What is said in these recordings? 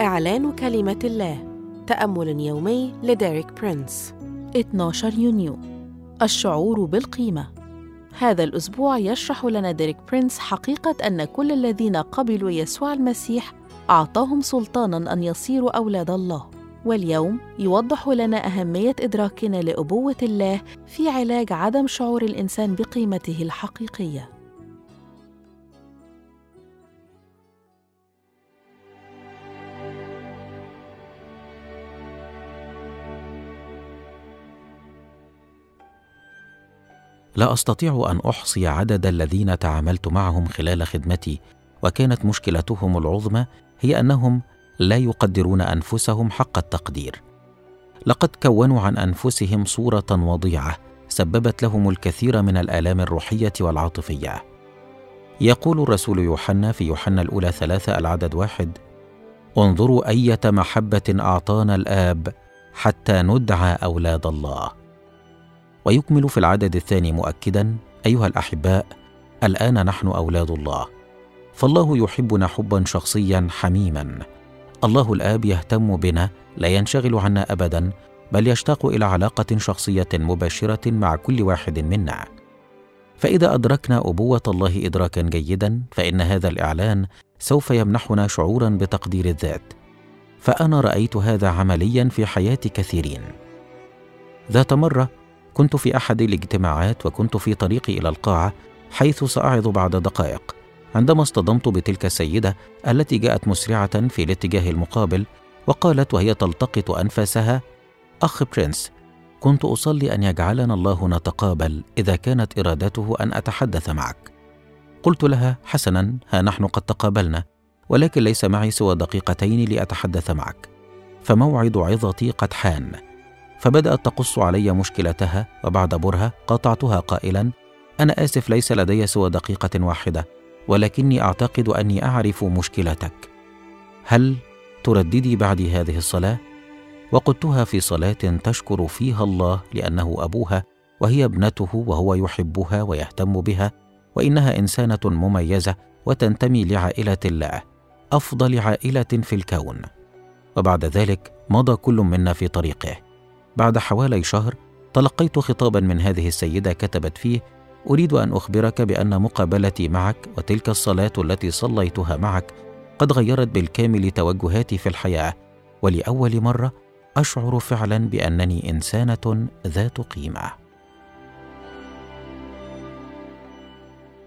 إعلان كلمة الله. تأمل يومي لديريك برينس. 12 يونيو. الشعور بالقيمة. هذا الأسبوع يشرح لنا ديريك برينس حقيقة أن كل الذين قبلوا يسوع المسيح أعطاهم سلطاناً أن يصيروا أولاد الله. واليوم يوضح لنا أهمية إدراكنا لأبوة الله في علاج عدم شعور الإنسان بقيمته الحقيقية. لا أستطيع أن أحصي عدد الذين تعاملت معهم خلال خدمتي وكانت مشكلتهم العظمى هي أنهم لا يقدرون أنفسهم حق التقدير. لقد كونوا عن أنفسهم صورة وضيعة سببت لهم الكثير من الآلام الروحية والعاطفية. يقول الرسول يوحنا في يوحنا الأولى ثلاثة العدد واحد انظروا أية محبة أعطانا الآب حتى ندعى أولاد الله. ويكمل في العدد الثاني مؤكدا أيها الأحباء الآن نحن أولاد الله. فالله يحبنا حبا شخصيا حميما. الله الآب يهتم بنا لا ينشغل عنا ابدا بل يشتاق إلى علاقة شخصية مباشرة مع كل واحد منا. فإذا أدركنا أبوة الله ادراكا جيدا فإن هذا الإعلان سوف يمنحنا شعورا بتقدير الذات. فأنا رأيت هذا عمليا في حياة كثيرين. ذات مرة كنت في أحد الاجتماعات وكنت في طريقي إلى القاعة حيث سأعظ بعد دقائق. عندما اصطدمت بتلك السيدة التي جاءت مسرعة في الاتجاه المقابل وقالت وهي تلتقط أنفاسها أخ برنس كنت أصلي أن يجعلنا الله نتقابل إذا كانت إرادته أن أتحدث معك. قلت لها حسنا ها نحن قد تقابلنا ولكن ليس معي سوى دقيقتين لأتحدث معك. فموعد عظتي قد حان. فبدأت تقص علي مشكلتها وبعد برهة قاطعتها قائلا أنا آسف ليس لدي سوى دقيقة واحدة ولكني أعتقد أني أعرف مشكلتك. هل ترددي بعدي هذه الصلاة؟ وقدتها في صلاة تشكر فيها الله لأنه أبوها وهي ابنته وهو يحبها ويهتم بها وإنها إنسانة مميزة وتنتمي لعائلة الله أفضل عائلة في الكون. وبعد ذلك مضى كل منا في طريقه. بعد حوالي شهر تلقيت خطابا من هذه السيدة كتبت فيه أريد أن أخبرك بأن مقابلتي معك وتلك الصلاة التي صليتها معك قد غيرت بالكامل توجهاتي في الحياة ولأول مرة أشعر فعلا بأنني إنسانة ذات قيمة.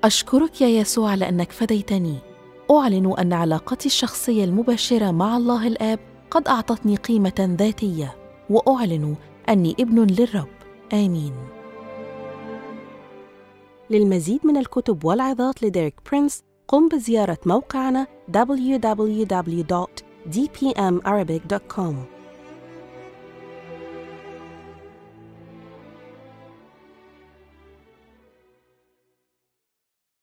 أشكرك يا يسوع لانك فديتني. أعلن أن علاقتي الشخصية المباشرة مع الله الآب قد أعطتني قيمة ذاتية. واعلن أني ابن للرب. آمين. للمزيد من الكتب والعظات لديريك برينس قم بزيارة موقعنا www.dpmarabic.com